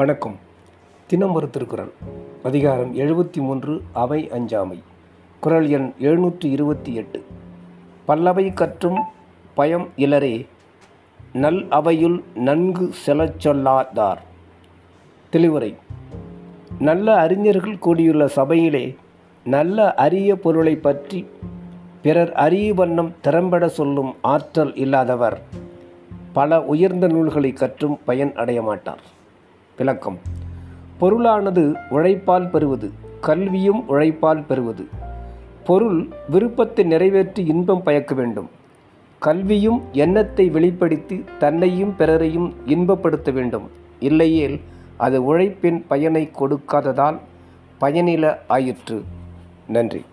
வணக்கம். தினம் ஒரு திருக்குறள். அதிகாரம் எழுபத்தி மூன்று அவை அஞ்சாமை. குறள் எண் எழுநூற்றி இருபத்தி எட்டு பல்லவை கற்றும் பயம் இலரே நல் அவையுள் நன்கு செலச் சொல்லாதார். தெளிவுரை. நல்ல அறிஞர்கள் கூடியுள்ள சபையிலே நல்ல அரிய பொருளை பற்றி பிறர் அரிய வண்ணம் திறம்பட சொல்லும் ஆற்றல் இல்லாதவர் பல உயர்ந்த நூல்களை கற்றும் பயன் அடைய மாட்டார் விளக்கம். பொருளானது உழைப்பால் பெறுவது கல்வியும் உழைப்பால் பெறுவது. பொருள் விருப்பத்தை நிறைவேற்றி இன்பம் பயக்க வேண்டும். கல்வியும் எண்ணத்தை வெளிப்படுத்தி தன்னையும் பிறரையும் இன்பப்படுத்த வேண்டும். இல்லையேல் அது உழைப்பின் பயனை கொடுக்காததால் பயனில ஆயிற்று. நன்றி.